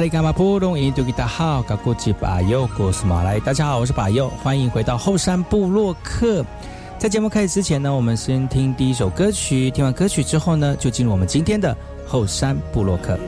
大家好，大家好，我是巴佑，欢迎回到后山部落客。在节目开始之前呢，我们先听第一首歌曲。听完歌曲之后呢，就进入我们今天的后山部落客。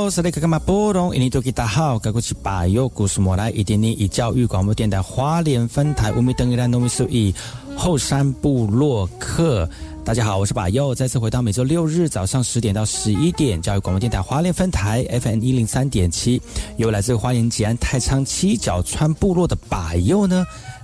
好，是那个嘛波动？印尼多吉大好，该过去把右故事莫来，一点点以教育广播电台花莲分台五米等于兰农米数一后山部落客。大家好，我是把右，再次回到每周六日早上十点到十一点，教育广播电台花莲分台 FM 一零三点七，由来自花莲吉安太仓七角川部落的把右呢。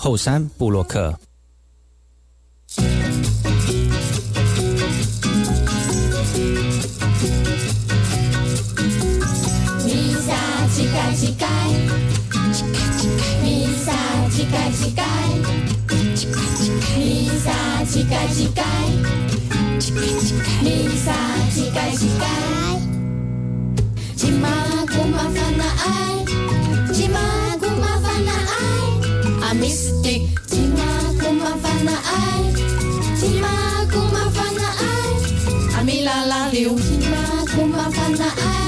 后山布洛克。米萨乞丐乞丐，米萨乞丐爱，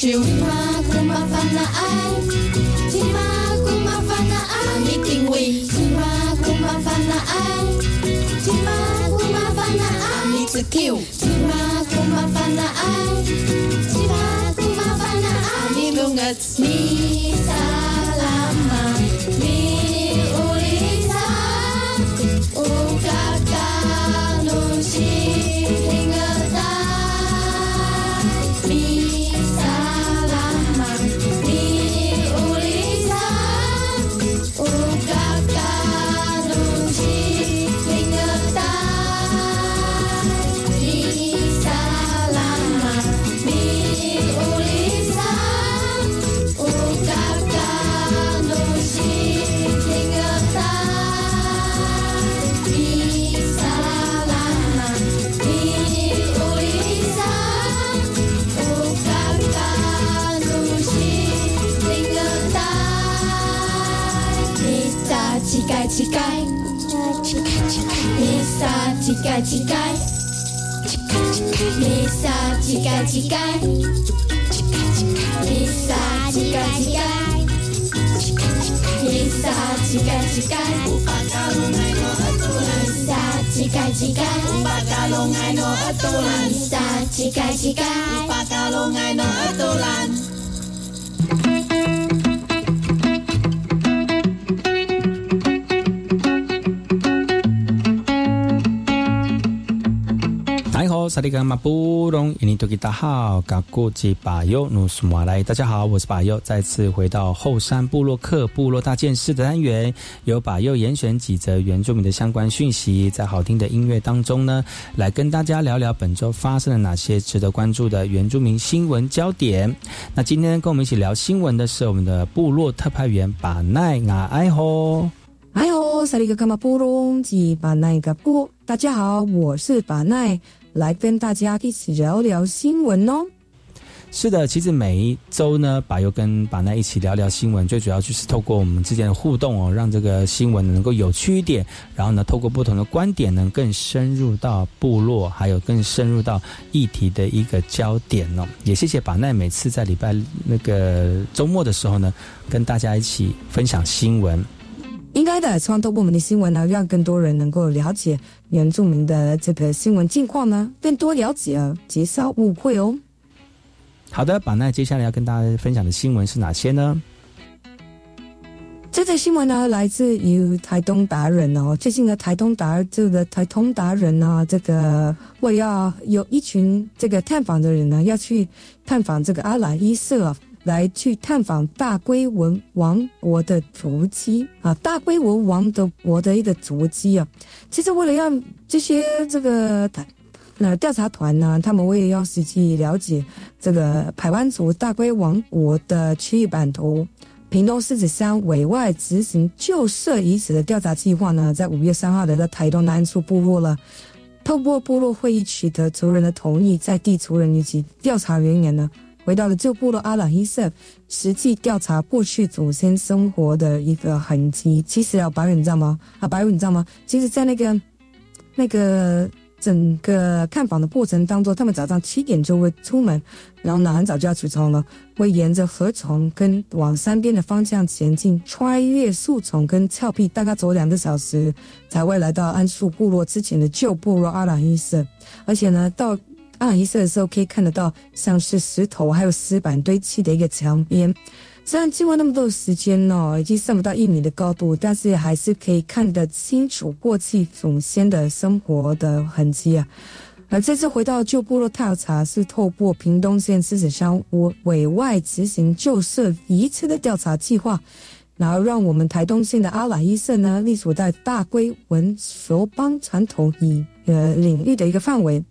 弥第二句，今嘛古嘛烦恼爱，今嘛古嘛烦恼爱，阿弥定位，今嘛古嘛烦恼爱。今嘛古嘛烦撒乞丐乞丐，弥撒乞丐乞丐，弥撒乞丐乞丐，弥撒乞丐乞丐，弥撒乞丐乞丐，弥撒乞丐乞丐。萨利格马布隆，印尼多吉大好，嘎古吉巴尤努苏马来。大家好，我是巴尤，再次回到后山部落克部落大件事的单元，由巴尤严选几则原住民的相关讯息，在好听的音乐当中呢，来跟大家聊聊本周发生了哪些值得关注的原住民新闻焦点。那今天跟我们一起聊新闻的是我们的部落特派员巴奈雅埃吼。哎呦，萨利格干嘛布隆吉巴奈个布，大家好，我是巴奈，来跟大家一起聊聊新闻哦。是的，其实每一周呢，把又跟把奈一起聊聊新闻，最主要就是透过我们之间的互动哦，让这个新闻能够有趣一点。然后呢，透过不同的观点能，更深入到部落，还有更深入到议题的一个焦点哦。也谢谢把奈每次在礼拜那个周末的时候呢，跟大家一起分享新闻。应该的，希望透过我们的新闻呢，让更多人能够了解原住民的这个新闻近况呢，更多了解，减少误会哦。好的，把奈接下来要跟大家分享的新闻是哪些呢？这则新闻呢，来自于台东达人哦。最近的台东达这个台东达人呢，这个我要有一群这个探访的人呢，要去探访这个阿兰伊瑟啊，来去探访大龟文王国的足迹啊，大龟文王的国的一个足迹啊。其实为了让这些这个那调查团呢，他们为了要实际了解这个排湾族大龟王国的区域版图。屏东狮子山委外执行旧社遗址的调查计划呢，在五月三号来到台东南处部落了。透过部落会议取得族人的同意，在地族人以及调查人员呢，回到了旧部落阿朗伊社，实际调查过去祖先生活的一个痕迹。其实啊，白宇你知道吗？啊，白宇你知道吗？其实，在那个那个整个看访的过程当中，他们早上七点就会出门，然后呢很早就要起床了，会沿着河床跟往山边的方向前进，穿越树丛跟峭壁，大概走两个小时才会来到安树部落之前的旧部落阿朗伊社。而且呢，到阿朗伊社的时候，可以看得到像是石头还有石板堆砌的一个墙边。虽然经过那么多时间呢，已经上不到一米的高度，但是还是可以看得清楚过去祖先的生活的痕迹啊。而这次回到旧部落调查，是透过屏东县狮子乡委委外执行旧社遗址的调查计划，然后让我们台东县的阿兰医社呢，隶属在大龟文佛邦传统以呃领域的一个范围。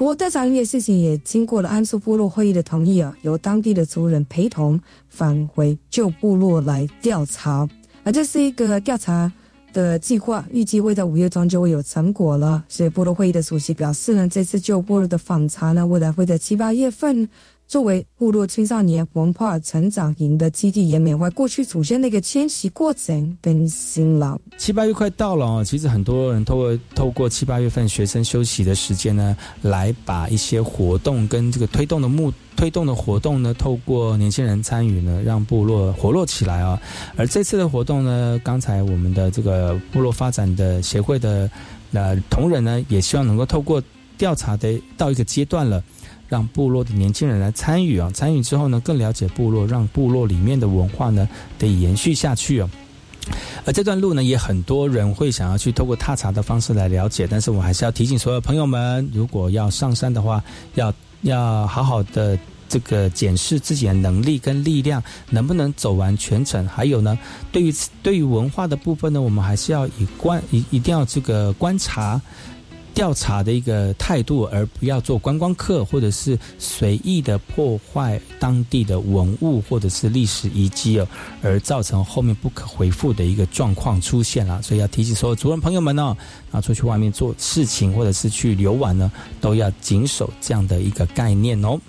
不过调查这件事情也经过了安苏部落会议的同意啊，由当地的族人陪同返回旧部落来调查。而这是一个调查的计划，预计会在五月中就会有成果了。所以部落会议的主席表示呢，这次旧部落的访查呢，未来会在七八月份。作为部落青少年文化成长营的基地，也缅怀过去祖先的一个迁徙过程跟辛劳。七八月快到了哦，其实很多人透过透过七八月份学生休息的时间呢，来把一些活动跟这个推动的目推动的活动呢，透过年轻人参与呢，让部落活络起来啊。而这次的活动呢，刚才我们的这个部落发展的协会的呃同仁呢，也希望能够透过调查的到一个阶段了。让部落的年轻人来参与啊，参与之后呢，更了解部落，让部落里面的文化呢得以延续下去哦。而这段路呢，也很多人会想要去透过踏查的方式来了解，但是我还是要提醒所有朋友们，如果要上山的话，要要好好的这个检视自己的能力跟力量，能不能走完全程。还有呢，对于对于文化的部分呢，我们还是要以观一一定要这个观察。调查的一个态度，而不要做观光客，或者是随意的破坏当地的文物或者是历史遗迹哦，而造成后面不可回复的一个状况出现了。所以要提醒所有族人朋友们呢，啊，出去外面做事情或者是去游玩呢，都要谨守这样的一个概念哦。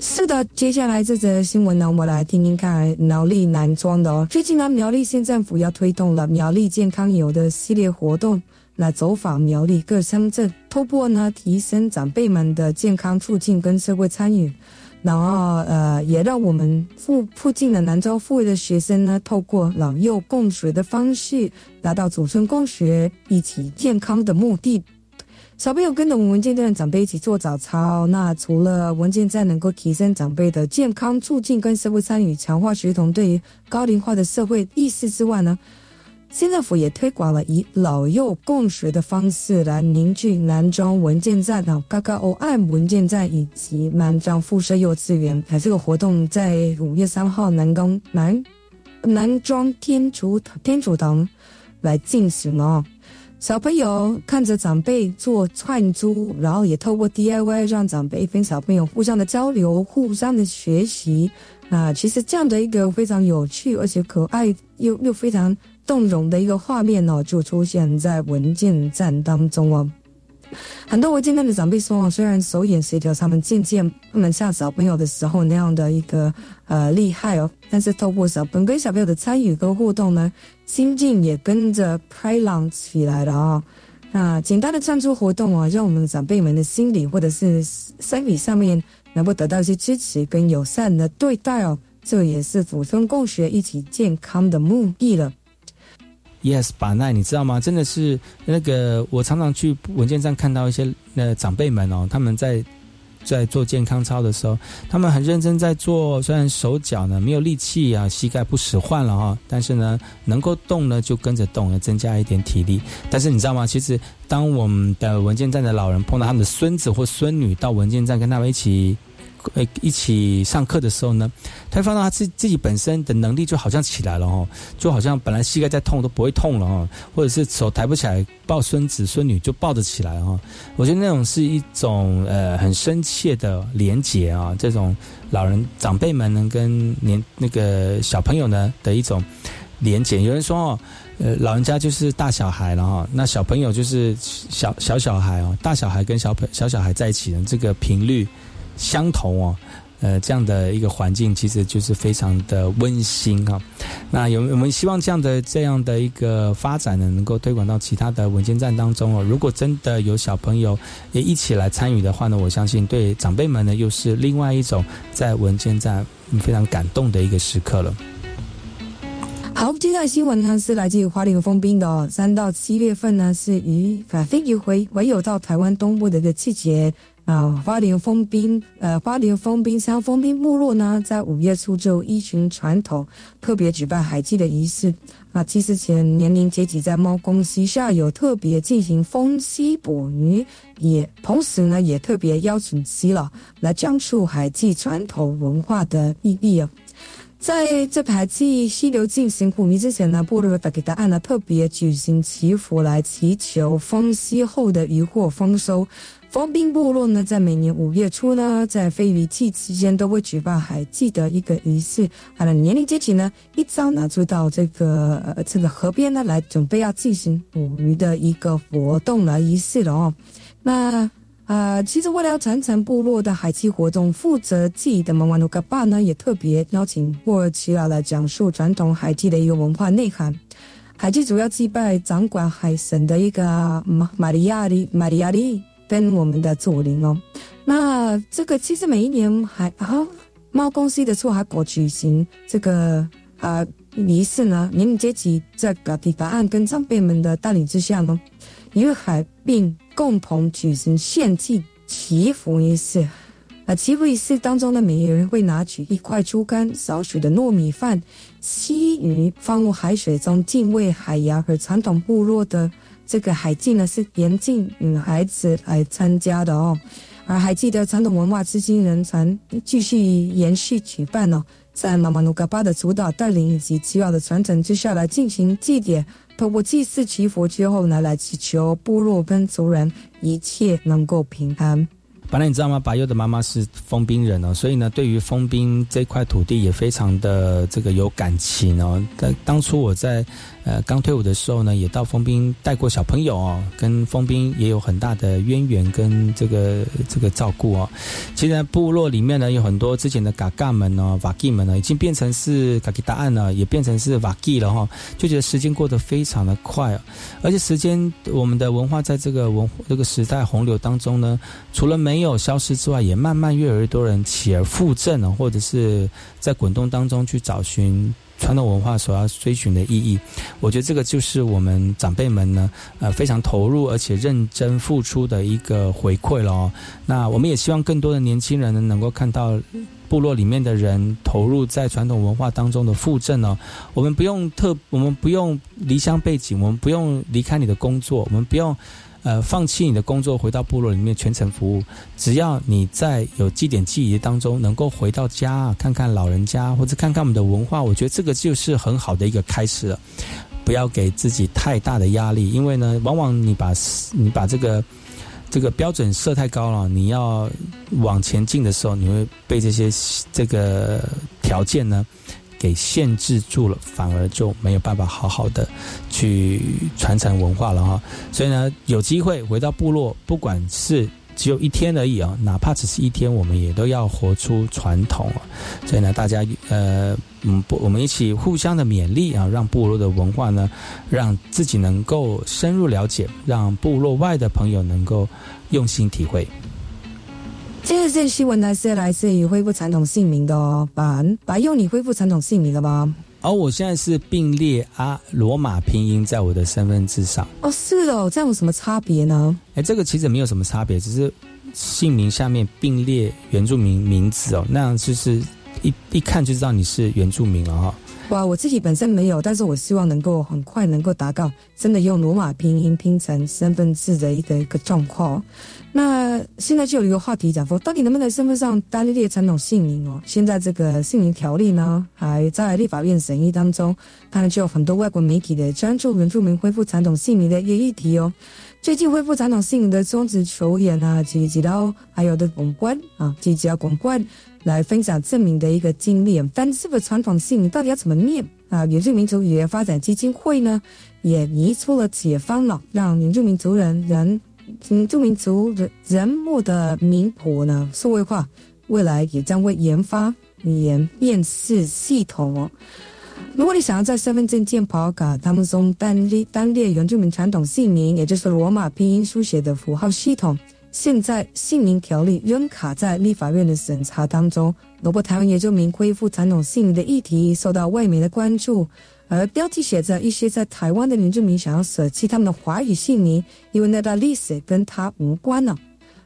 是的，接下来这则新闻呢，我们来听听看苗栗男装的哦。最近呢，苗栗县政府要推动了苗栗健康游的系列活动。来走访苗栗各乡镇，透过呢提升长辈们的健康促进跟社会参与，然后呃也让我们附附近的南州附位的学生呢，透过老幼共学的方式，达到祖孙共学一起健康的目的。小朋友跟着我们文件站的长辈一起做早操，那除了文件站能够提升长辈的健康促进跟社会参与，强化学童对于高龄化的社会意识之外呢？县政府也推广了以老幼共学的方式来凝聚南庄文件站、啊嘎嘎欧爱文件站以及南庄附设幼稚园。那这个活动在五月三号南宫南南庄天主天主堂来进行了。小朋友看着长辈做串珠，然后也透过 DIY 让长辈跟小朋友互相的交流、互相的学习。啊，其实这样的一个非常有趣而且可爱又又非常。动容的一个画面哦，就出现在文件站当中哦。很多文件站的长辈说哦，虽然手眼协调他们渐渐不能像小朋友的时候那样的一个呃厉害哦，但是透过小本跟小朋友的参与跟互动呢，心境也跟着开朗起来了啊。那简单的唱出活动啊，让我们长辈们的心理或者是生理上面能够得到一些支持跟友善的对待哦，这也是祖孙共学一起健康的目的了。Yes，把奈，你知道吗？真的是那个，我常常去文件站看到一些那长辈们哦，他们在在做健康操的时候，他们很认真在做。虽然手脚呢没有力气啊，膝盖不使唤了哈，但是呢能够动呢就跟着动，了增加一点体力。但是你知道吗？其实当我们的文件站的老人碰到他们的孙子或孙女到文件站跟他们一起。呃，一起上课的时候呢，他会发现他自自己本身的能力就好像起来了哦，就好像本来膝盖在痛都不会痛了哦，或者是手抬不起来抱孙子孙女就抱得起来哈。我觉得那种是一种呃很深切的连结啊，这种老人长辈们能跟年那个小朋友呢的一种连结。有人说哦，呃，老人家就是大小孩了哈，那小朋友就是小小小孩哦，大小孩跟小朋小小孩在一起的这个频率。相同哦，呃这样的一个环境，其实就是非常的温馨啊。那有我们希望这样的这样的一个发展呢，能够推广到其他的文件站当中哦。如果真的有小朋友也一起来参与的话呢，我相信对长辈们呢，又是另外一种在文件站非常感动的一个时刻了。好，接下来新闻呢是来自于花莲封冰的哦。三到七月份呢是以反飞鱼回唯有到台湾东部的一个季节啊。花莲封冰，呃，花莲封冰乡封冰部落呢，在五月初就依循传统，特别举办海祭的仪式啊。祭祀前，年龄阶级在猫公溪下游特别进行封溪捕鱼，也同时呢也特别邀请耆老来讲述海祭传统文化的意义啊。在这排祭溪流进行捕鱼之前呢，部落的给答案呢特别举行祈福来祈求丰溪后的渔获丰收。封兵部落呢，在每年五月初呢，在飞鱼季期间都会举办海祭的一个仪式。它的年龄阶级呢，一早呢就到这个呃这个河边呢来准备要进行捕鱼的一个活动了仪式了哦。那。啊，其实为了传承部落的海祭活动，负责祭的蒙瓦努嘎巴呢，也特别邀请布尔奇亚来讲述传统海祭的一个文化内涵。海祭主要祭拜掌管海神的一个马玛利亚里玛利亚里跟我们的祖灵哦。那这个其实每一年海啊猫公司的出海国举行这个啊仪式呢，年龄阶级在格迪法案跟长辈们的带领之下呢，与海并。共同举行献祭祈福仪式，啊，祈福仪式当中呢，每一人会拿取一块猪肝、少许的糯米饭、溪鱼，放入海水中敬畏海洋和传统部落的这个海祭呢，是严禁女孩子来参加的哦。而海祭的传统文化至今仍传继续延续举办哦，在妈妈努嘎巴的主导带领以及祈祷的传承之下来进行祭典。透过祭祀祈福之后呢，来祈求部落跟族人一切能够平安。本来你知道吗？白佑的妈妈是封冰人哦，所以呢，对于封冰这块土地也非常的这个有感情哦。但当初我在。呃，刚退伍的时候呢，也到封兵带过小朋友哦，跟封兵也有很大的渊源跟这个这个照顾哦。其实部落里面呢，有很多之前的嘎嘎们呢、瓦基们呢，已经变成是嘎吉答案了，也变成是瓦基了哈。就觉得时间过得非常的快哦，而且时间我们的文化在这个文这个时代洪流当中呢，除了没有消失之外，也慢慢越来越多人起而复振了，或者是在滚动当中去找寻。传统文化所要追寻的意义，我觉得这个就是我们长辈们呢，呃，非常投入而且认真付出的一个回馈了哦。那我们也希望更多的年轻人呢，能够看到部落里面的人投入在传统文化当中的附振哦。我们不用特，我们不用离乡背景，我们不用离开你的工作，我们不用。呃，放弃你的工作，回到部落里面全程服务。只要你在有祭典记忆当中，能够回到家看看老人家，或者看看我们的文化，我觉得这个就是很好的一个开始了。不要给自己太大的压力，因为呢，往往你把你把这个这个标准设太高了，你要往前进的时候，你会被这些这个条件呢。给限制住了，反而就没有办法好好的去传承文化了哈。所以呢，有机会回到部落，不管是只有一天而已啊，哪怕只是一天，我们也都要活出传统啊。所以呢，大家呃，嗯，不，我们一起互相的勉励啊，让部落的文化呢，让自己能够深入了解，让部落外的朋友能够用心体会。这件新闻呢是来自于恢复传统姓名的哦，把把用你恢复传统姓名了吗？哦，我现在是并列啊罗马拼音在我的身份证上。哦，是哦，这样有什么差别呢？哎，这个其实没有什么差别，只是姓名下面并列原住民名字哦，那样就是一一看就知道你是原住民了哈。哇，我自己本身没有，但是我希望能够很快能够达到真的用罗马拼音拼成身份证的一个一个状况。那现在就有一个话题讲说，到底能不能身份上单列传统姓名哦？现在这个姓名条例呢，还在立法院审议当中，当然就有很多外国媒体的专注原住民恢复传统姓名的一个议题哦。最近恢复传统姓名的中职球员啊，及及到还有的公关啊，及及到公关。来分享证明的一个经历，但是不传统姓名到底要怎么念啊？原住民族语言发展基金会呢，也提出了解方了，让原住民族人人原住民族人人物的名谱呢数位化，未来也将会研发语言辨识系统哦。如果你想要在身份证件跑卡他们中单列单列原住民传统姓名，也就是罗马拼音书写的符号系统，现在姓名条例仍卡在立法院的审查当中。罗伯台湾原住民恢复传统姓名的议题受到外媒的关注，而标题写着一些在台湾的原住民想要舍弃他们的华语姓名，因为那段历史跟他无关了。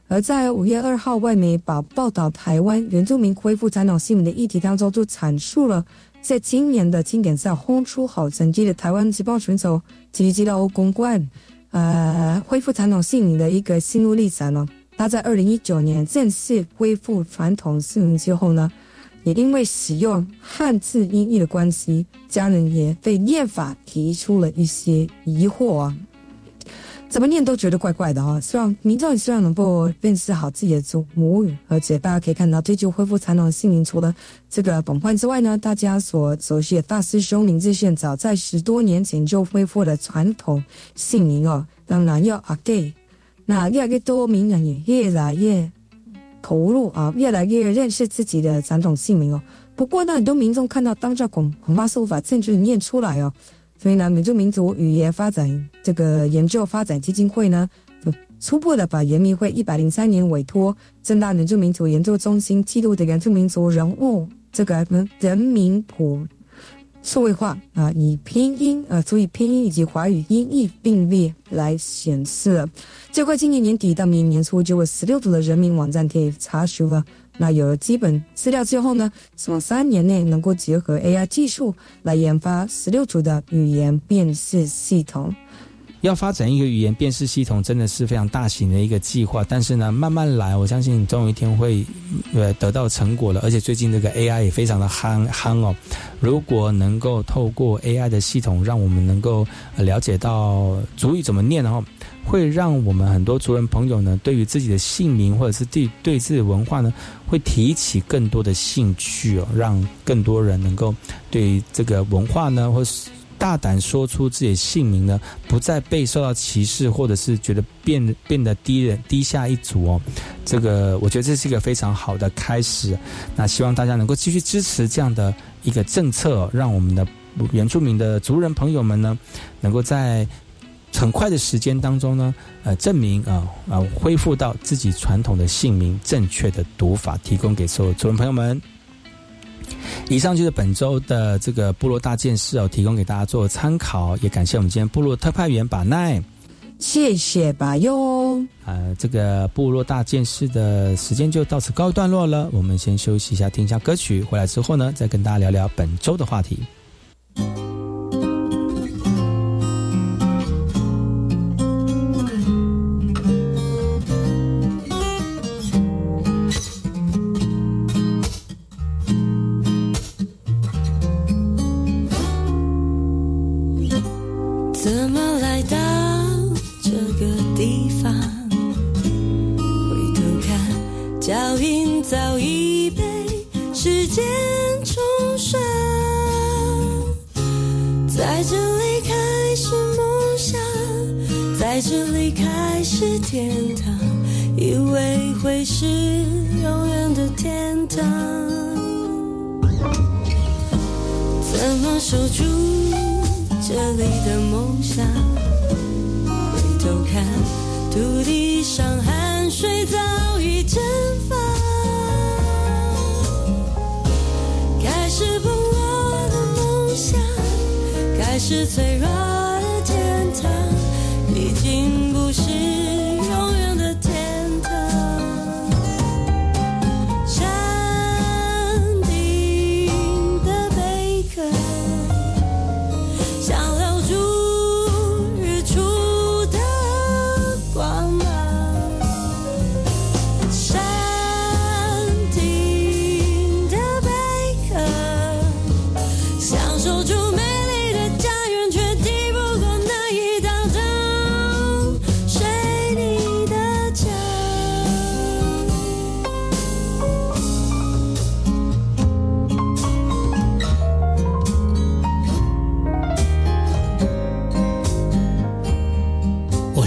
而在五月二号，外媒把报道台湾原住民恢复传统姓名的议题当中，就阐述了。在今年的经典赛轰出好成绩的台湾职棒选手吉吉到公冠，呃，恢复传统姓名的一个心路历程呢。他在二零一九年正式恢复传统姓名之后呢，也因为使用汉字音译的关系，家人也对念法提出了一些疑惑啊。怎么念都觉得怪怪的哈，希望民众希望能够认识好自己的祖母语，而且大家可以看到，追求恢复传统姓名，除了这个本焕之外呢，大家所熟悉的大师兄林志炫，早在十多年前就恢复了传统姓名哦。当然要阿爹那越来越多名人也越来越投入啊，越来越认识自己的传统姓名哦。不过呢，很多民众看到当下恐恐怕是无法正确念出来哦。所以呢，美洲民族语言发展这个研究发展基金会呢，初步的把原民会一百零三年委托正大原住民族研究中心记录的原住民族人物这个人民谱数位化啊，以拼音呃，注意拼音以及华语音译并列来显示。最快今年年底到明年年初，就会十六组的人民网站可以查询了。那有了基本资料之后呢，希望三年内能够结合 AI 技术来研发十六组的语言辨识系统。要发展一个语言辨识系统，真的是非常大型的一个计划。但是呢，慢慢来，我相信总有一天会呃得到成果了。而且最近这个 AI 也非常的夯夯哦。如果能够透过 AI 的系统，让我们能够了解到主语怎么念的话。会让我们很多族人朋友呢，对于自己的姓名或者是对对自己文化呢，会提起更多的兴趣哦，让更多人能够对这个文化呢，或是大胆说出自己的姓名呢，不再被受到歧视，或者是觉得变变得低人低下一族哦。这个我觉得这是一个非常好的开始。那希望大家能够继续支持这样的一个政策，让我们的原住民的族人朋友们呢，能够在。很快的时间当中呢，呃，证明啊啊，恢复到自己传统的姓名正确的读法，提供给所有族人朋友们。以上就是本周的这个部落大件事哦，提供给大家做参考。也感谢我们今天部落特派员把奈，谢谢把哟。呃，这个部落大件事的时间就到此告一段落了，我们先休息一下，听一下歌曲。回来之后呢，再跟大家聊聊本周的话题。是脆弱的天堂已经不是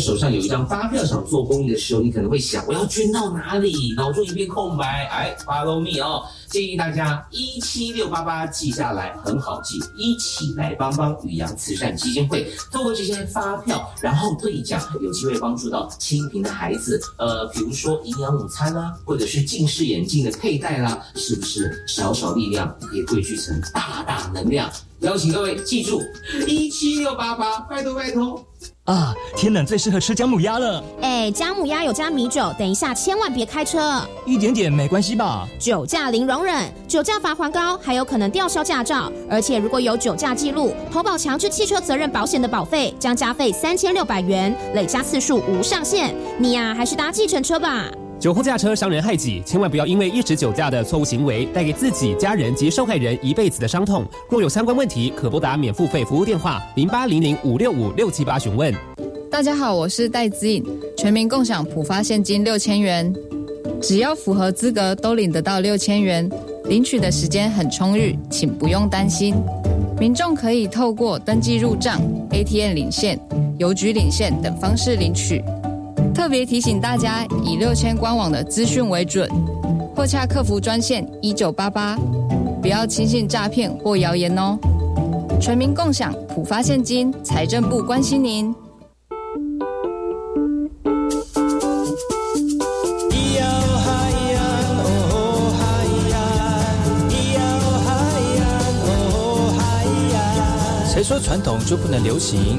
手上有一张发票想做公益的时候，你可能会想，我要捐到哪里？脑中一片空白。哎，Follow me 哦，建议大家一七六八八记下来，很好记。一起来帮帮宇阳慈善基金会，透过这些发票，然后兑奖，有机会帮助到清贫的孩子。呃，比如说营养午餐啦，或者是近视眼镜的佩戴啦，是不是小小力量可以汇聚成大大能量？邀请各位记住一七六八八，拜托拜托。啊，天冷最适合吃姜母鸭了。哎，姜母鸭有加米酒，等一下千万别开车。一点点没关系吧？酒驾零容忍，酒驾罚还高，还有可能吊销驾照。而且如果有酒驾记录，投保强制汽车责任保险的保费将加费三千六百元，累加次数无上限。你呀，还是搭计程车吧。酒后驾车伤人害己，千万不要因为一时酒驾的错误行为，带给自己、家人及受害人一辈子的伤痛。若有相关问题，可拨打免付费服务电话零八零零五六五六七八询问。大家好，我是戴子颖，全民共享普发现金六千元，只要符合资格都领得到六千元，领取的时间很充裕，请不用担心。民众可以透过登记入账、ATM 领现、邮局领现等方式领取。特别提醒大家，以六千官网的资讯为准，或洽客服专线一九八八，不要轻信诈骗或谣言哦。全民共享普发现金，财政部关心您。谁说传统就不能流行？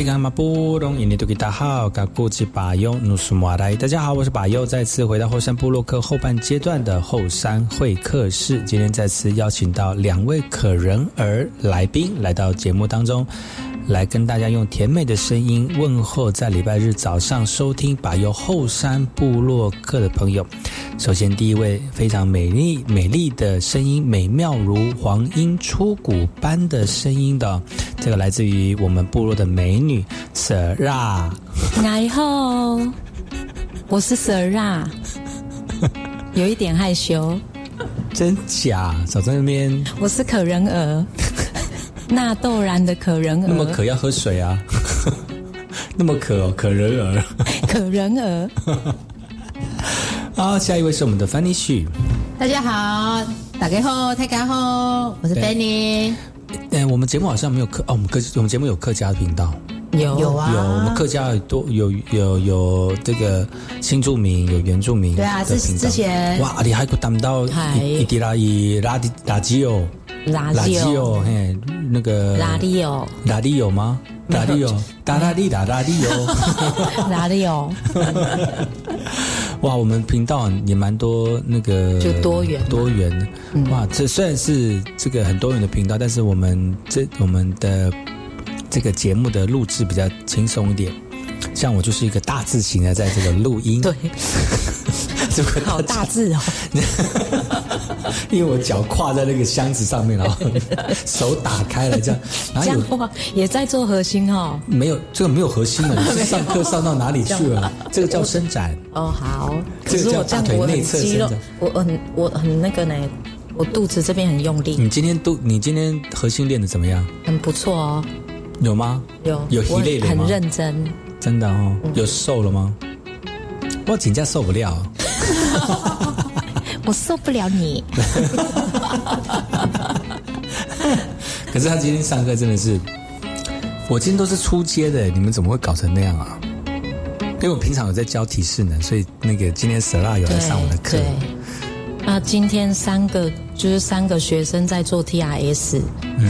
大家好，我是把右，再次回到后山部落客后半阶段的后山会客室。今天再次邀请到两位可人儿来宾来到节目当中，来跟大家用甜美的声音问候在礼拜日早上收听把右后山部落客的朋友。首先，第一位非常美丽美丽的声音，美妙如黄莺出谷般的声音的，这个来自于我们部落的美女 Sara。然后我是 Sara，有一点害羞。真假？早在那边。我是可人儿，纳豆然的可人儿。那么渴要喝水啊？那么渴哦，可人儿。可人儿。好，下一位是我们的 Fanny 旭。大家好，大家好，大家好，我是 Fanny。哎，我们节目好像没有客哦，我们客我们节目有客家频道，有。有啊，有我们客家有多有有有这个新住民，有原住民，对啊，之之前哇，你还可担到一滴拉伊拉迪拉基哦，拉基哦，嘿，那个拉迪哦，拉迪有吗？拉迪有，达拉利达拉迪有，拉迪有。哇，我们频道也蛮多那个，就多元多元。哇，这虽然是这个很多元的频道，但是我们这我们的这个节目的录制比较轻松一点。像我就是一个大字型的，在这个录音，对，这个好大字哦。因为我脚跨在那个箱子上面，然后 手打开了，这样，然后有也在做核心哦。没有，这个没有核心了，你是上课上到哪里去了？这个叫伸展。哦，好。这个叫大腿内侧伸展。我很我很那个呢，我肚子这边很用力。你今天肚，你今天核心练的怎么样？很不错哦。有吗？有有疲累了？很认真。真的哦，有瘦了吗？我请假受不了。我受不了你。可是他今天上课真的是，我今天都是出街的，你们怎么会搞成那样啊？因为我平常有在教提示呢，所以那个今天 Sara 有来上我的课。对。那今天三个就是三个学生在做 TRS，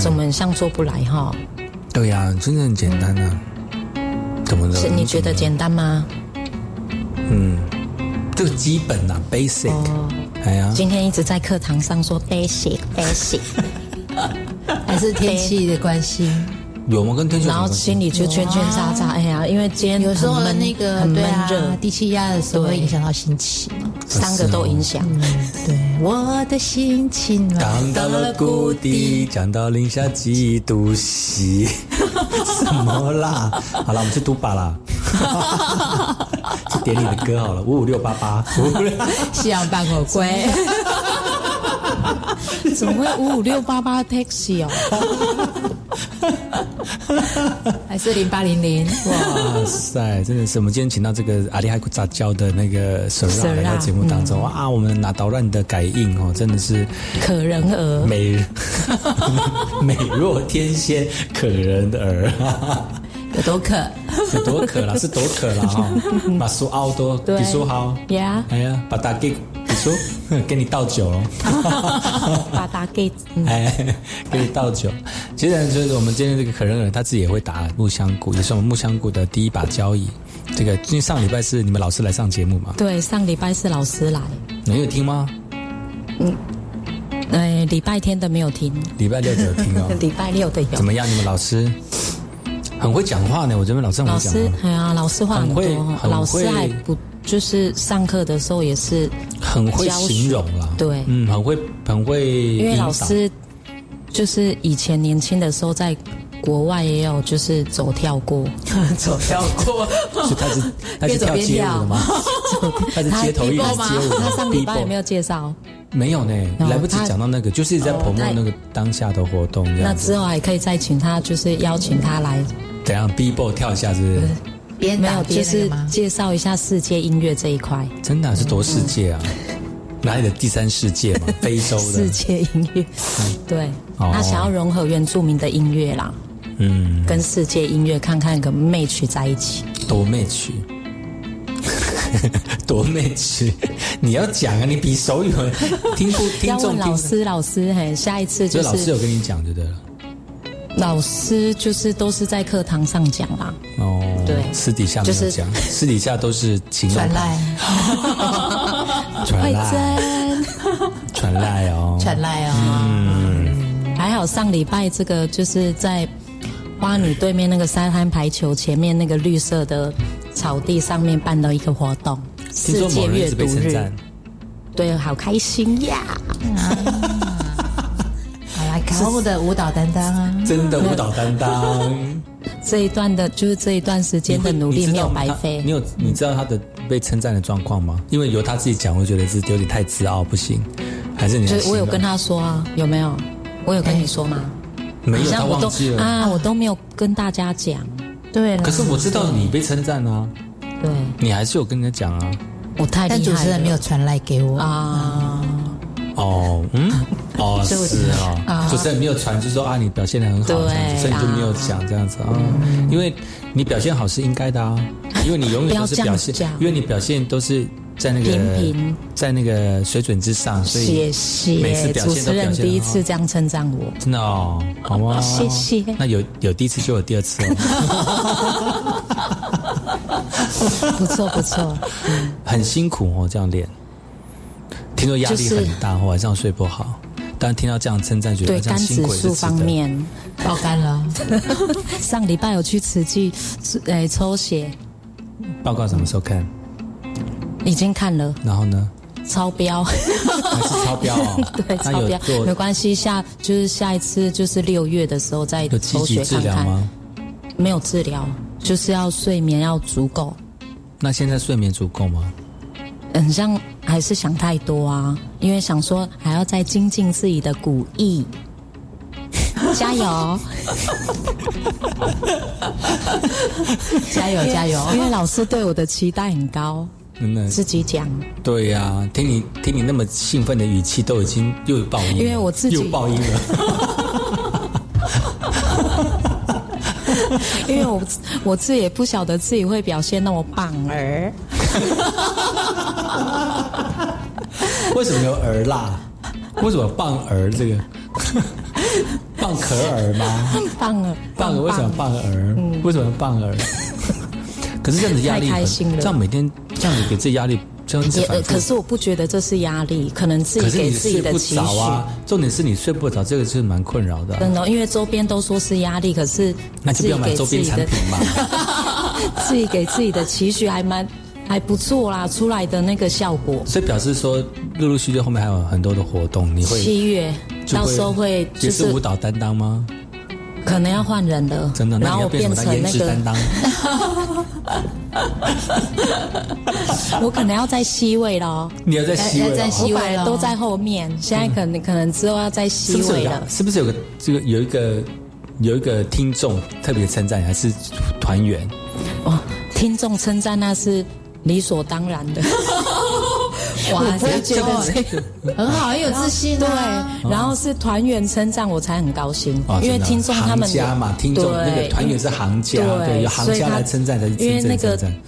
怎么像做不来哈？对呀，真的很简单啊。怎么了？是你觉得简单吗？嗯，就基本呐，basic。哎呀，今天一直在课堂上说 basic，basic，还是天气的关系？有吗？跟天气然后心里就圈圈叉叉。哎呀，因为今天有时候那个很闷热，低气压的时候会影响到心情。三个都影响。对，我的心情降到了谷底，降到零下几度 C，什么啦？好了，我们去读吧啦，去点你的歌好了，五五六八八，五五六希望帮我归。怎么会五五六八八 taxi 哦？还是零八零零？哇塞，真的是我们今天请到这个阿里海库杂交的那个 Sara 来到节目当中啊，我们拿导乱的改印哦，真的是可人儿，美 美若天仙，可人儿，有多可？有多可啦？是多可啦哈！马苏奥多比苏好呀，哎呀，把大给比苏 给你倒酒了，把打给哎，给你倒酒。其实就是我们今天这个可人儿，他自己也会打木香鼓，也是我们木香鼓的第一把交椅。这个因为上礼拜是你们老师来上节目嘛？对，上礼拜是老师来，你有听吗？嗯，哎，礼拜天的没有听，礼拜六的有听哦。礼拜六的有。怎么样？你们老师很会讲话呢，我这边老师很老会讲话，，师哎呀，老师话很多很老师会还不就是上课的时候也是很会形容啦。对嗯，很会很会因为老师就是以前年轻的时候在国外也有就是走跳过，走跳过，所以他是他是跳街舞的吗？他是街头艺人他街舞的他上礼拜有没有？介绍？没有呢，有来不及他讲到那个，就是在哦 promote 他那个当下的活动那。之后还可以再请他，就是邀请他来，怎样 B b o 跳一下是不是？没有，边打边就是？介绍一下世界音乐这一块。真的啊是多世界啊？哪里的第三世界嘛？非洲的世，界音乐，对，哦他想要融合原住民的音乐啦，嗯，跟世界音乐看看个 match 在一起。多妹曲，多妹曲，你要讲啊！你比手语文听不 听要众听问老师，老师，嘿，下一次所就是老师有跟你讲就对了。老师就是都是在课堂上讲啦，哦，对。私底下没就是有讲，私底下都是情 传传赖，慧 传赖。珍，传赖哦，传赖哦。嗯，还好上礼拜这个就是在花女对面那个沙滩排球前面那个绿色的草地上面办到一个活动，世界阅读日被称赞，，对，好开心呀！好来，可恶的舞蹈担当啊！真的舞蹈担当，这一段的就是这一段时间的努力没有白费你。有你知道他的被称赞的状况吗？因为由他自己讲，我觉得是有点太自傲，不行。还是你就是我有跟他他说啊，有没有？我有跟你说吗？没有，他好像我都忘记了。啊，我都没有跟大家讲。对了，可是我知道你被称赞啊，对你还是有跟人家讲啊。我太但主厉害了持人没有传来给我啊。哦，嗯，哦，是哦，啊。主持人没有传，就说啊，你表现的很好，这样子所以你就没有讲这样子啊，因为你表现好是应该的啊，因为你永远都是表现因为你表现都是在那个在那个水准之上，所以谢每次表现都持人第一次这样称赞我，真的哦，好吗？谢谢。那有有第一次就有第二次哦，不错不错。很辛苦哦，这样练，听说压力就是很大，晚上睡不好。但听到这样称赞，觉得对肝这样辛指数苦也是值得。方面，爆肝了，上礼拜有去慈济，呃，抽血报告什么时候看？已经看了，然后呢？超标，还是超标哦？对，超标没关系，下就是下一次就是六月的时候再抽血看看。疗吗？没有治疗，就是要睡眠要足够。那现在睡眠足够吗？很像还是想太多啊，因为想说还要再精进自己的古艺，加油！加油加油！因为老师对我的期待很高，真的自己讲，对呀、听你听你那么兴奋的语气，都已经又有爆音了，因为我自己又爆音了。因为我我自己也不晓得自己会表现那么棒儿，为什么有儿辣？为什么棒儿这个？蚌壳儿吗？棒儿，棒儿为什么棒儿？为什么棒儿？可是这样子压力很，太开心了这样每天这样子给自己压力，这样子可是我不觉得这是压力，可能自己给自己的期许。着啊，重点是你睡不着，这个是蛮困扰的啊、真的，因为周边都说是压力，可是那就不要买周边产品嘛。自己给自己的期许还蛮还不错啦，出来的那个效果。所以表示说，陆陆续续后面还有很多的活动，你会七月到时候会也就是是舞蹈担当吗？可能要换人了，真的，那然后我变成那个值担当？我可能要在 C 位咯。你要在 C 位在 C 位都在后面，现在可能可能之后要在是 C 不是有位了？。是不是有个这个有一个有一个听众特别称赞你，还是团员？哦，听众称赞那是理所当然的。哇我觉得这这个很好，很有自信对啊。，然后是团员称赞我才很高兴，哦因为听众他们家嘛，听众那个团员是行家，对对，有行家来称赞才是真因为那个正称赞。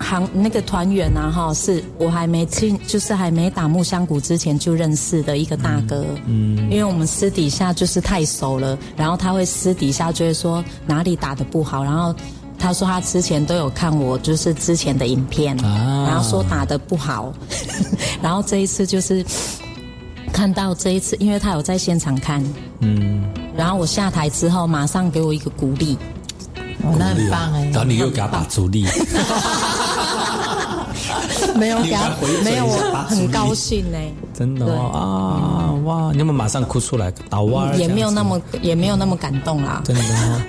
行那个团员啊，哈，是我还没进，就是还没打木香鼓之前就认识的一个大哥。嗯，因为我们私底下就是太熟了，然后他会私底下就会说哪里打的不好，然后他说他之前都有看我就是之前的影片，啊然后说打的不好，然后这一次就是看到这一次，因为他有在现场看，嗯，然后我下台之后马上给我一个鼓励，哦，那很棒哎然。后你又给他把主力，没有给他没有我很高兴呢、真的哦啊哇！你有没有马上哭出来？打哇也没有那么也没有那么感动啦。真的哦。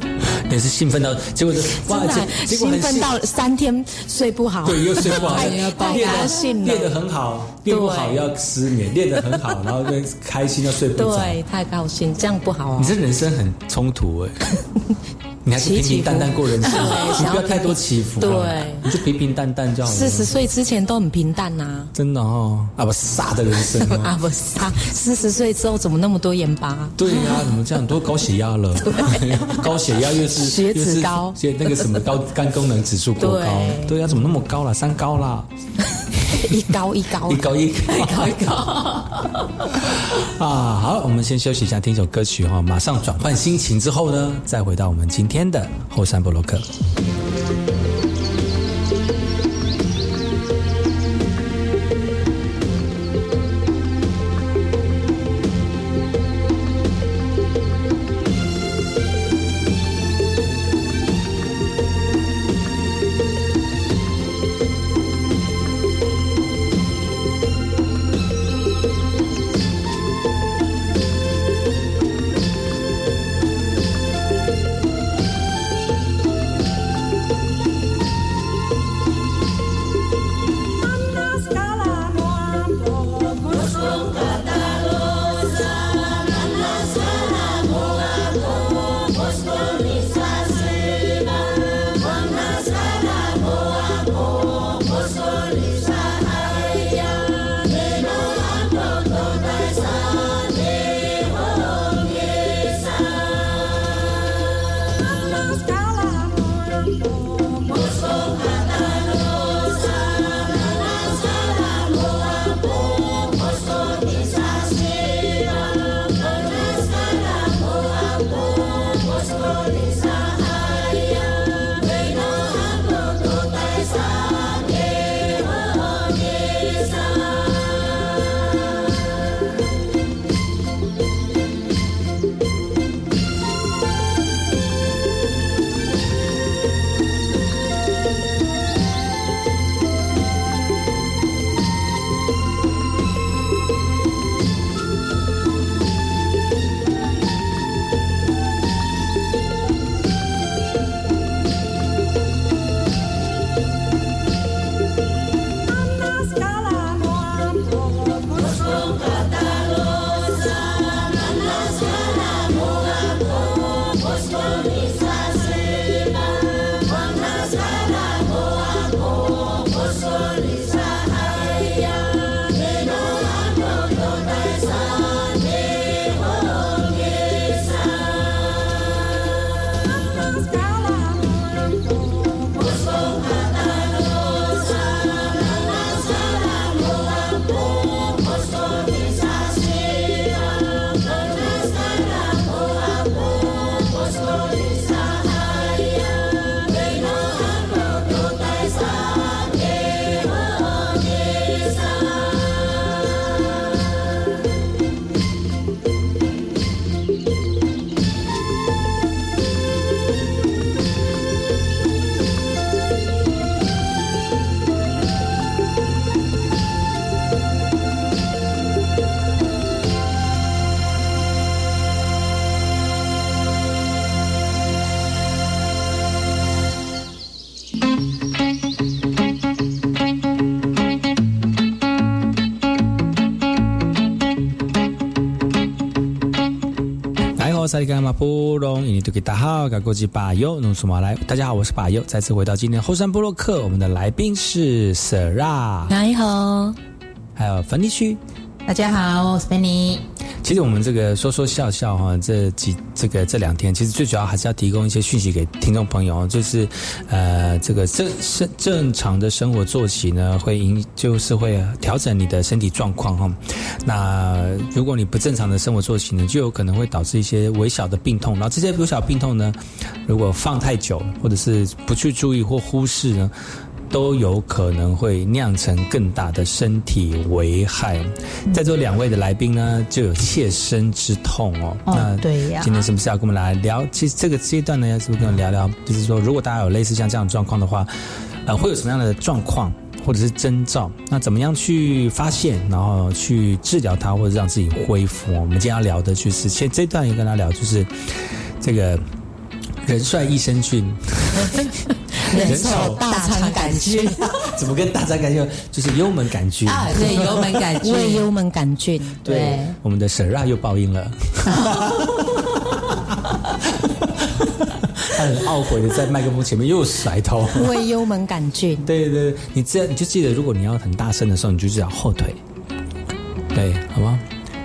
也是兴奋到，结果是哇，结结果兴奋到三天睡不好，对，又睡不好，太高兴练得，很好，练不好要失眠，练得很好，然后就开心又睡不着。对，太高兴，这样不好啊你。这人生很冲突哎，你还是平平淡淡过人生，你不要太多起伏啊，对你就平平淡淡就好了。四十岁之前都很平淡呐、真的哦，啊不傻的人生哦。啊，不是啊，四十岁之后怎么那么多盐巴？对呀、怎么这样？都高血压了，高血压又是血脂高血那个什么高肝功能指数过高，对对呀、怎么那么高啦？三高啦，一高一高一高一高一高一高。啊！好，我们先休息一下，听一首歌曲哈，马上转换心情之后呢，再回到我们今天的后山布洛克。萨利甘马布隆，印尼多吉大好，嘎国际巴尤弄苏马来。大家好，我是巴尤，再次回到今天后山部落客，我们的来宾是 Sara，你好，还有芬妮区。大家好，我是 Benny。其实我们这个说说笑笑哈，这几这个这两天，其实最主要还是要提供一些讯息给听众朋友，就是呃，这个正正正常的生活作息呢，会影就是会调整你的身体状况哈。那如果你不正常的生活作息呢，就有可能会导致一些微小的病痛，然后这些微小病痛呢，如果放太久，或者是不去注意或忽视呢。都有可能会酿成更大的身体危害。在座两位的来宾呢，就有切身之痛哦。哦，对呀。今天是不是要跟我们来聊？其实这个阶段呢，是不是跟我们聊聊？就是说，如果大家有类似像这样的状况的话，呃，会有什么样的状况或者是征兆？那怎么样去发现，然后去治疗它，或者让自己恢复？我们今天要聊的就是，现这段也跟他聊，就是这个人帅益生菌。人丑大肠杆菌，怎么跟大肠杆菌？就是幽门杆菌啊，对，幽门杆菌，胃幽门杆菌。对，我们的 Sara 又报应了，他很懊悔的在麦克风前面又甩头。胃幽门杆菌，对对对，你这样你就记得，如果你要很大声的时候，你就只要后腿，对，好吗？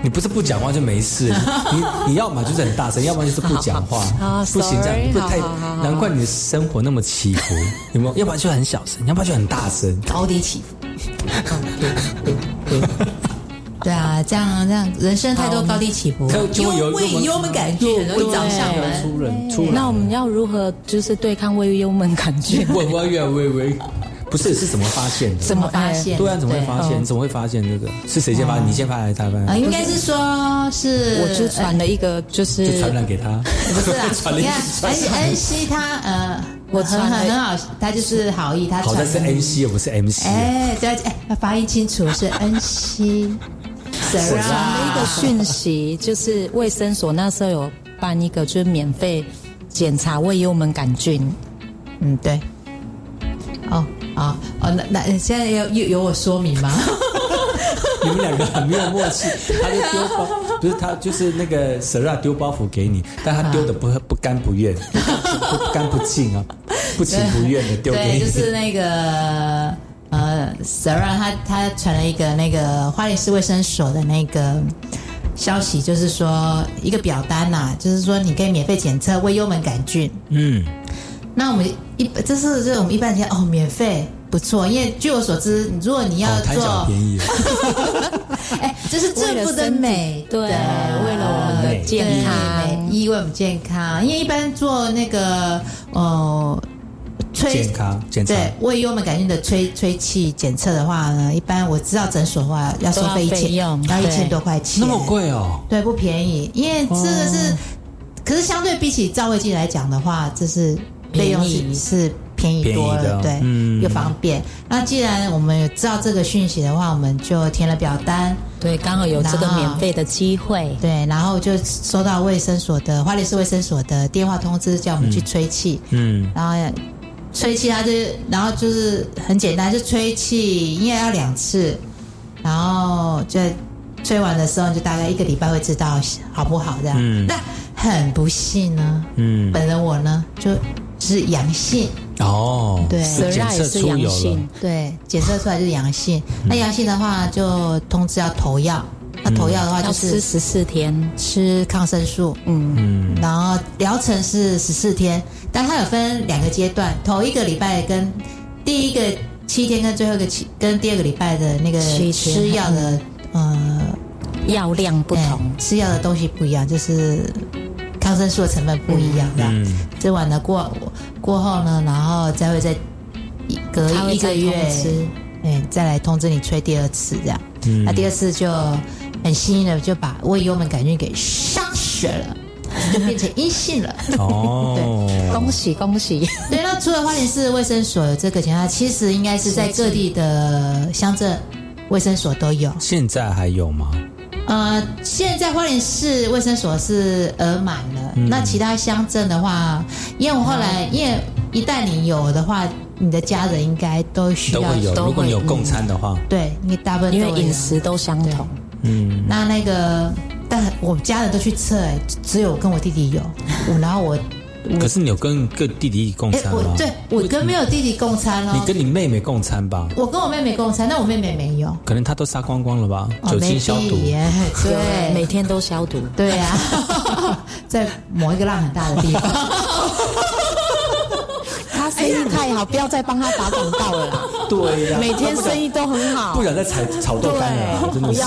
你不是不讲话就没事，你你要么就是很大声，要么就是不讲话，不行这样，不太，难怪你的生活那么起伏，有没有？要不然就很小声，要不然就很大声，高低起伏。对啊，这样这样，人生太多高低起伏，有胃幽门杆菌会找上门。出人出那我们要如何就是对抗胃幽门杆菌？喂喂喂喂。不是，是怎么发现的？怎么发现？对啊，怎么会发现？怎么会发现这个？是谁先发现？你先发现还是他发现？啊，应该是说是我就传了一个，就是就传染给他。不是啊，你看恩恩熙他呃，我很很很好，他就是好意，他好像是恩熙，又不是 MC。哎，对，哎，发音清楚是 恩熙。传了一个讯息，就是卫生所那时候有办一个，就是免费检查胃幽门杆菌。嗯，对。哦。啊哦，那那现在要有有我说明吗？你们两个很没有默契，他就丢包，不是他就是那个 Sara 丢包袱给你，但他丢的不不甘不愿，不甘不净啊，不情不愿的丢给你。对，就是那个呃，Sara 他他传了一个那个花莲市卫生所的那个消息，就是说一个表单呐，就是说你可以免费检测胃幽门杆菌。嗯。那我们一这是这我们一般讲哦，免费不错，因为据我所知，如果你要做，便宜，哎，这是政府的美，对，为了我们的健康，为我们健康，因为一般做那个哦，健康检测，对，胃幽门杆菌的吹吹气检测的话呢，一般我知道诊所的话要收费一千，要一千多块钱，那么贵哦，对，不便宜，因为这个是，可是相对比起照胃镜来讲的话，这是。费用是是便宜多了，对，又方便。那既然我们知道这个讯息的话，我们就填了表单，对，刚好有这个免费的机会，对，然后就收到卫生所的花莲市卫生所的电话通知，叫我们去吹气，嗯，然后吹气，它就然后就是很简单，就吹气，应该要两次，然后就吹完的时候，就大概一个礼拜会知道好不好这样。嗯，那很不幸呢，嗯，本人我呢就。是阳性哦，对，检测是阳性，对，检测出来就是阳性。那阳性的话，就通知要投药。那投药的话，就是吃十四天，吃抗生素。嗯嗯，然后疗程是十四天，但它有分两个阶段，头一个礼拜跟第一个七天跟最后一个七跟第二个礼拜的那个吃药的呃药量不同，吃药的东西不一样，就是。抗生素的成分不一样，嗯，这完了过过后呢，然后再会再隔一个月，嗯，再来通知你吹第二次这样。那第二次就很幸运的就把胃幽门杆菌给杀死了，就变成阴性了。哦，对，恭喜恭喜。对，那除了花莲市卫生所有这个检查，其实应该是在各地的乡镇卫生所都有。现在还有吗？呃，现在花莲市卫生所是额满了，那其他乡镇的话，因为我后来，因为一旦你有的话，你的家人应该都需要，都会有。如果你有共餐的话，对，你大部分因为饮食都相同，嗯，那那个。但我家人都去测，哎，只有跟我弟弟有，我然后我可是你有跟个弟弟一起共哎，餐吗？我对我跟没有弟弟共餐哦，你跟你妹妹共餐吧？我跟我妹妹共餐，但我妹妹没有，可能她都杀光光了吧？酒精消毒。耶对，每天都消毒。对啊、在某一个浪很大的地方。他生意太好，不要再帮他打广告了啦。对呀每天生意都很好不，想再炒炒豆干了真的是。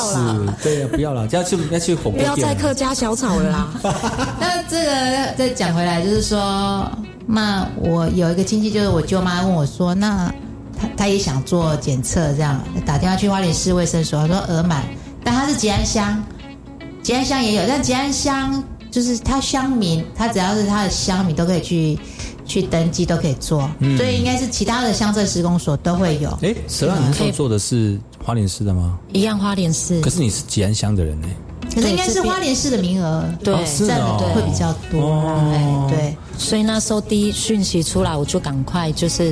对呀，不要了，要去要去火锅不要再。客家小炒了啦。那这个再讲回来，就是说，那我有一个亲戚，就是我舅妈问我说，那她她也想做检测，这样打电话去花莲市卫生所，说额满，但她是吉安乡，吉安乡也有，但吉安乡就是他乡民，他只要是他的乡民都可以去去登记，都可以做，嗯所以应该是其他的乡镇施工所都会有。哎，蛇浪，你那时候做的是花莲市的吗？一样花莲市可，是你是吉安乡的人呢。可是应该是花莲市的名额，对占哦的会比较多。哦哎，对。所以那时候第一讯息出来，我就赶快就是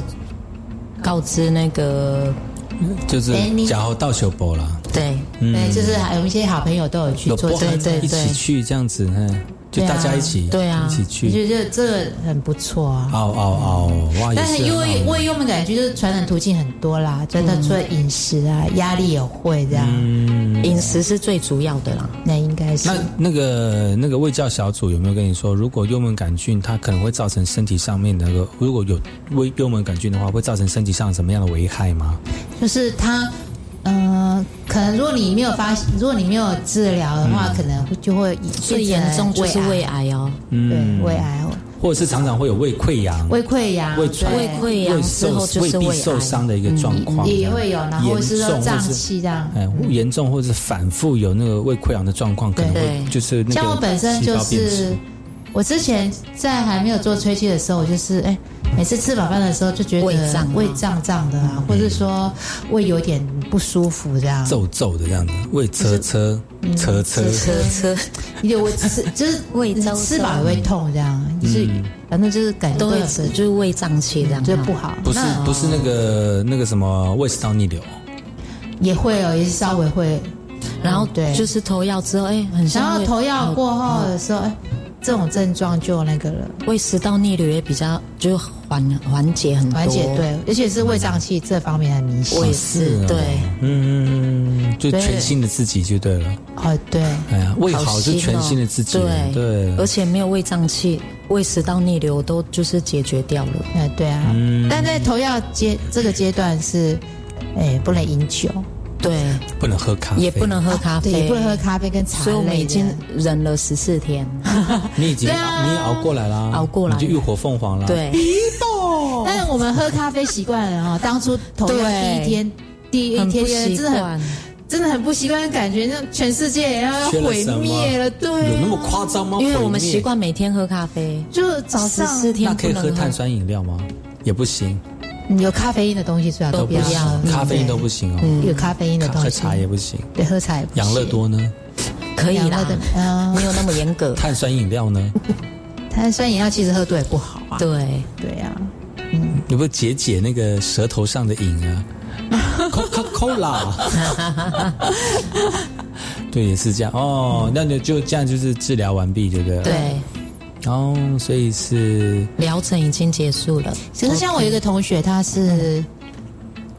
告知那个就是假后到修博了，对嗯对，就是还有一些好朋友都有去做有这个，对一起去这样子，嗯，就大家一起，对啊一起去我去，觉得这个很不错啊。嗷嗷嗷，哇，但是因为幽门杆菌就是传染途径很多啦，真的除了饮食啊、压力也会这样，嗯，饮食是最主要的啦。那应该是那那个那个卫教小组有没有跟你说，如果幽门杆菌它可能会造成身体上面的那个，如果有微幽门杆菌的话，会造成身体上什么样的危害吗？就是它，呃，可能如果你没有发，如果你没有治疗的话，可能会就会最严重就是胃癌哦，嗯对胃癌、或者是常常会有胃溃疡、胃溃疡、胃溃疡之受后就是胃壁受。伤的一个状况，也会有，然后或是说胀气这样。哎，严重或者是反复有那个胃溃疡的状况，可能会对就是那个像我本身就是质，我之前在还没有做吹气的时候，我就是哎，每次吃饱饭的时候就觉得胃胀啊。胃胀胀的啊，或者说胃有点不舒服这样。皱皱的这样子，胃车车车车，车车。因为我吃 就是胃周吃饱也会痛这样，就是嗯反正就是感觉都会有就是胃胀气这样，就不好。不是不是那个那个什么胃食道逆流，也会哦，也是稍微会，然后对。就是投药之后，哎，很然后投药过后的时候，哎，这种症状就那个了。胃食道逆流也比较就缓缓解很多，缓解对，而且是胃胀气这方面很明显。我也是哦是对，嗯，就全新的自己就对了。哦，对，哎呀，胃好是全新的自己，对对，而且没有胃胀气、胃食道逆流都就是解决掉了。哎，对啊。嗯但在投药阶这个阶段是，哎，不能饮酒，对，不能喝咖啡，也不能喝咖啡，对，也不能喝咖啡跟茶所以我们已经忍了十四天，你已经啊。你也熬过来啦，熬过来。了你就浴火凤凰了。，对，但是我们喝咖啡习惯了哈，当初投药第一天，第一天很不习真的很惯。真的很不习惯，感觉那全世界也要毁灭了，对啊，有那么夸张吗？因为我们习惯每天喝咖啡，就早十上四天不那可以喝碳酸饮料吗？也不行，嗯有咖啡因的东西最好都不要不要喝咖啡因都不行哦。嗯有咖啡因的东西，喝茶也不行，对，喝茶也不行。养乐多呢？可以啦嗯，没有那么严格。碳酸饮料呢？碳酸饮料其实喝多也不好啊。对，对啊，你不解解那个舌头上的瘾啊？Coca Cola，对，也是这样哦。那你就这样就是治疗完毕，对不对？。对，哦，所以是疗程已经结束了。其实像我有一个同学，他是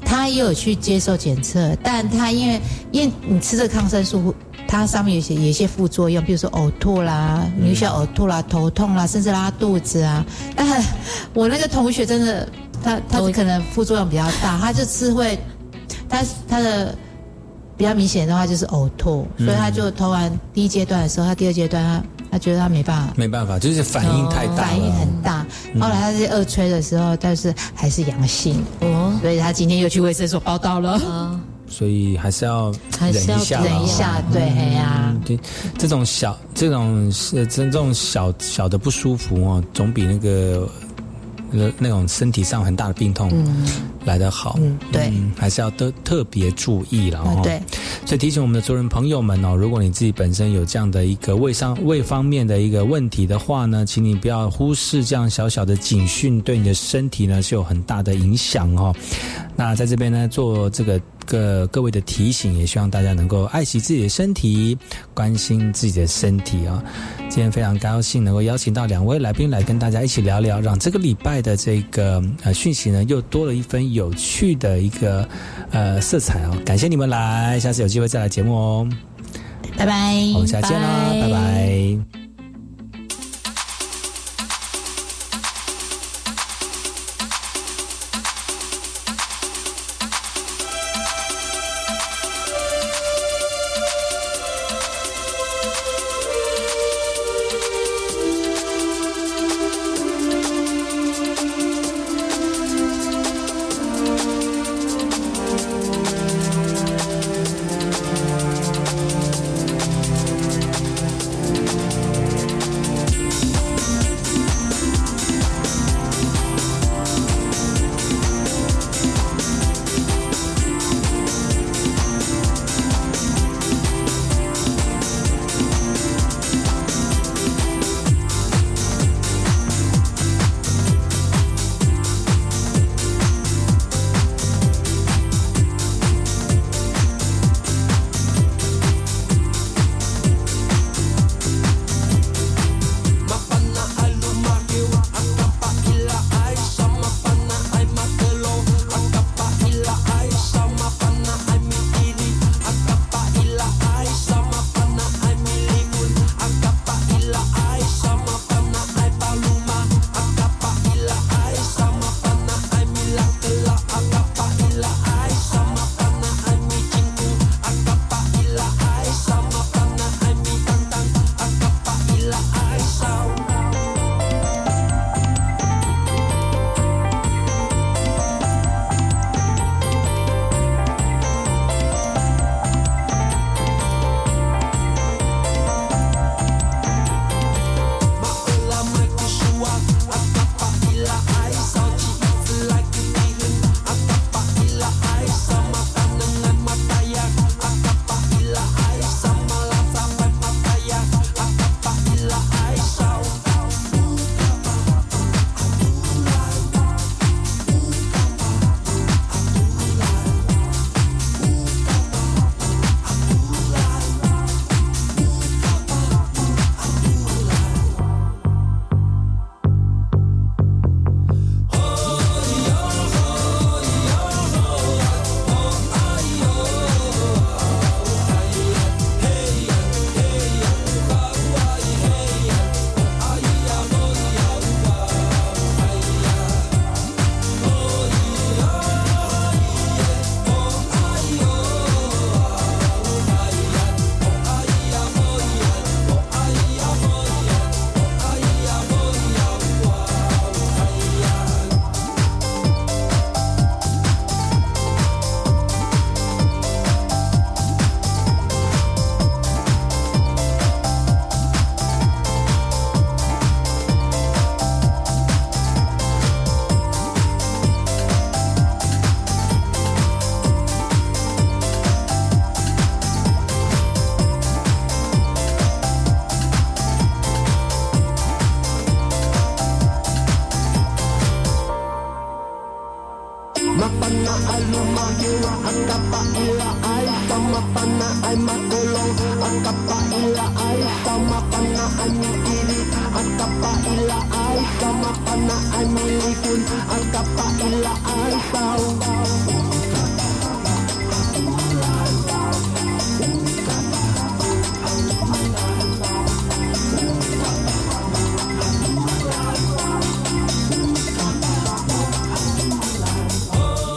他也有去接受检测，但他因为因为你吃这个抗生素，它上面有些有一些副作用，比如说呕吐啦，你需要呕吐啦、头痛啦，甚至拉肚子啊。但我那个同学真的，他他可能副作用比较大，他就吃会，他他的。比较明显的话就是呕吐，所以他就投完第一阶段的时候，他第二阶段他他觉得他没办法。没办法，就是反应太大了，反应很大。后来他是二催的时候，但是还是阳性，哦，所以他今天又去卫生所报道了。啊，所以还是要忍一下，忍一下，对，哎呀。嗯，，对，这种小这种是这这种小小的不舒服哦，总比那个呃那种身体上很大的病痛来得好。嗯，对，嗯，还是要特特别注意了哦。对，所以提醒我们的族人朋友们哦，如果你自己本身有这样的一个胃上胃方面的一个问题的话呢，请你不要忽视这样小小的警讯，对你的身体呢是有很大的影响哦。那在这边呢，做这个个各位的提醒，也希望大家能够爱惜自己的身体，关心自己的身体啊。今天非常高兴能够邀请到两位来宾来跟大家一起聊聊，让这个礼拜的这个呃讯息呢又多了一分有趣的一个呃色彩哦。感谢你们来，下次有机会再来节目哦。拜拜，我们下次见啦，拜拜。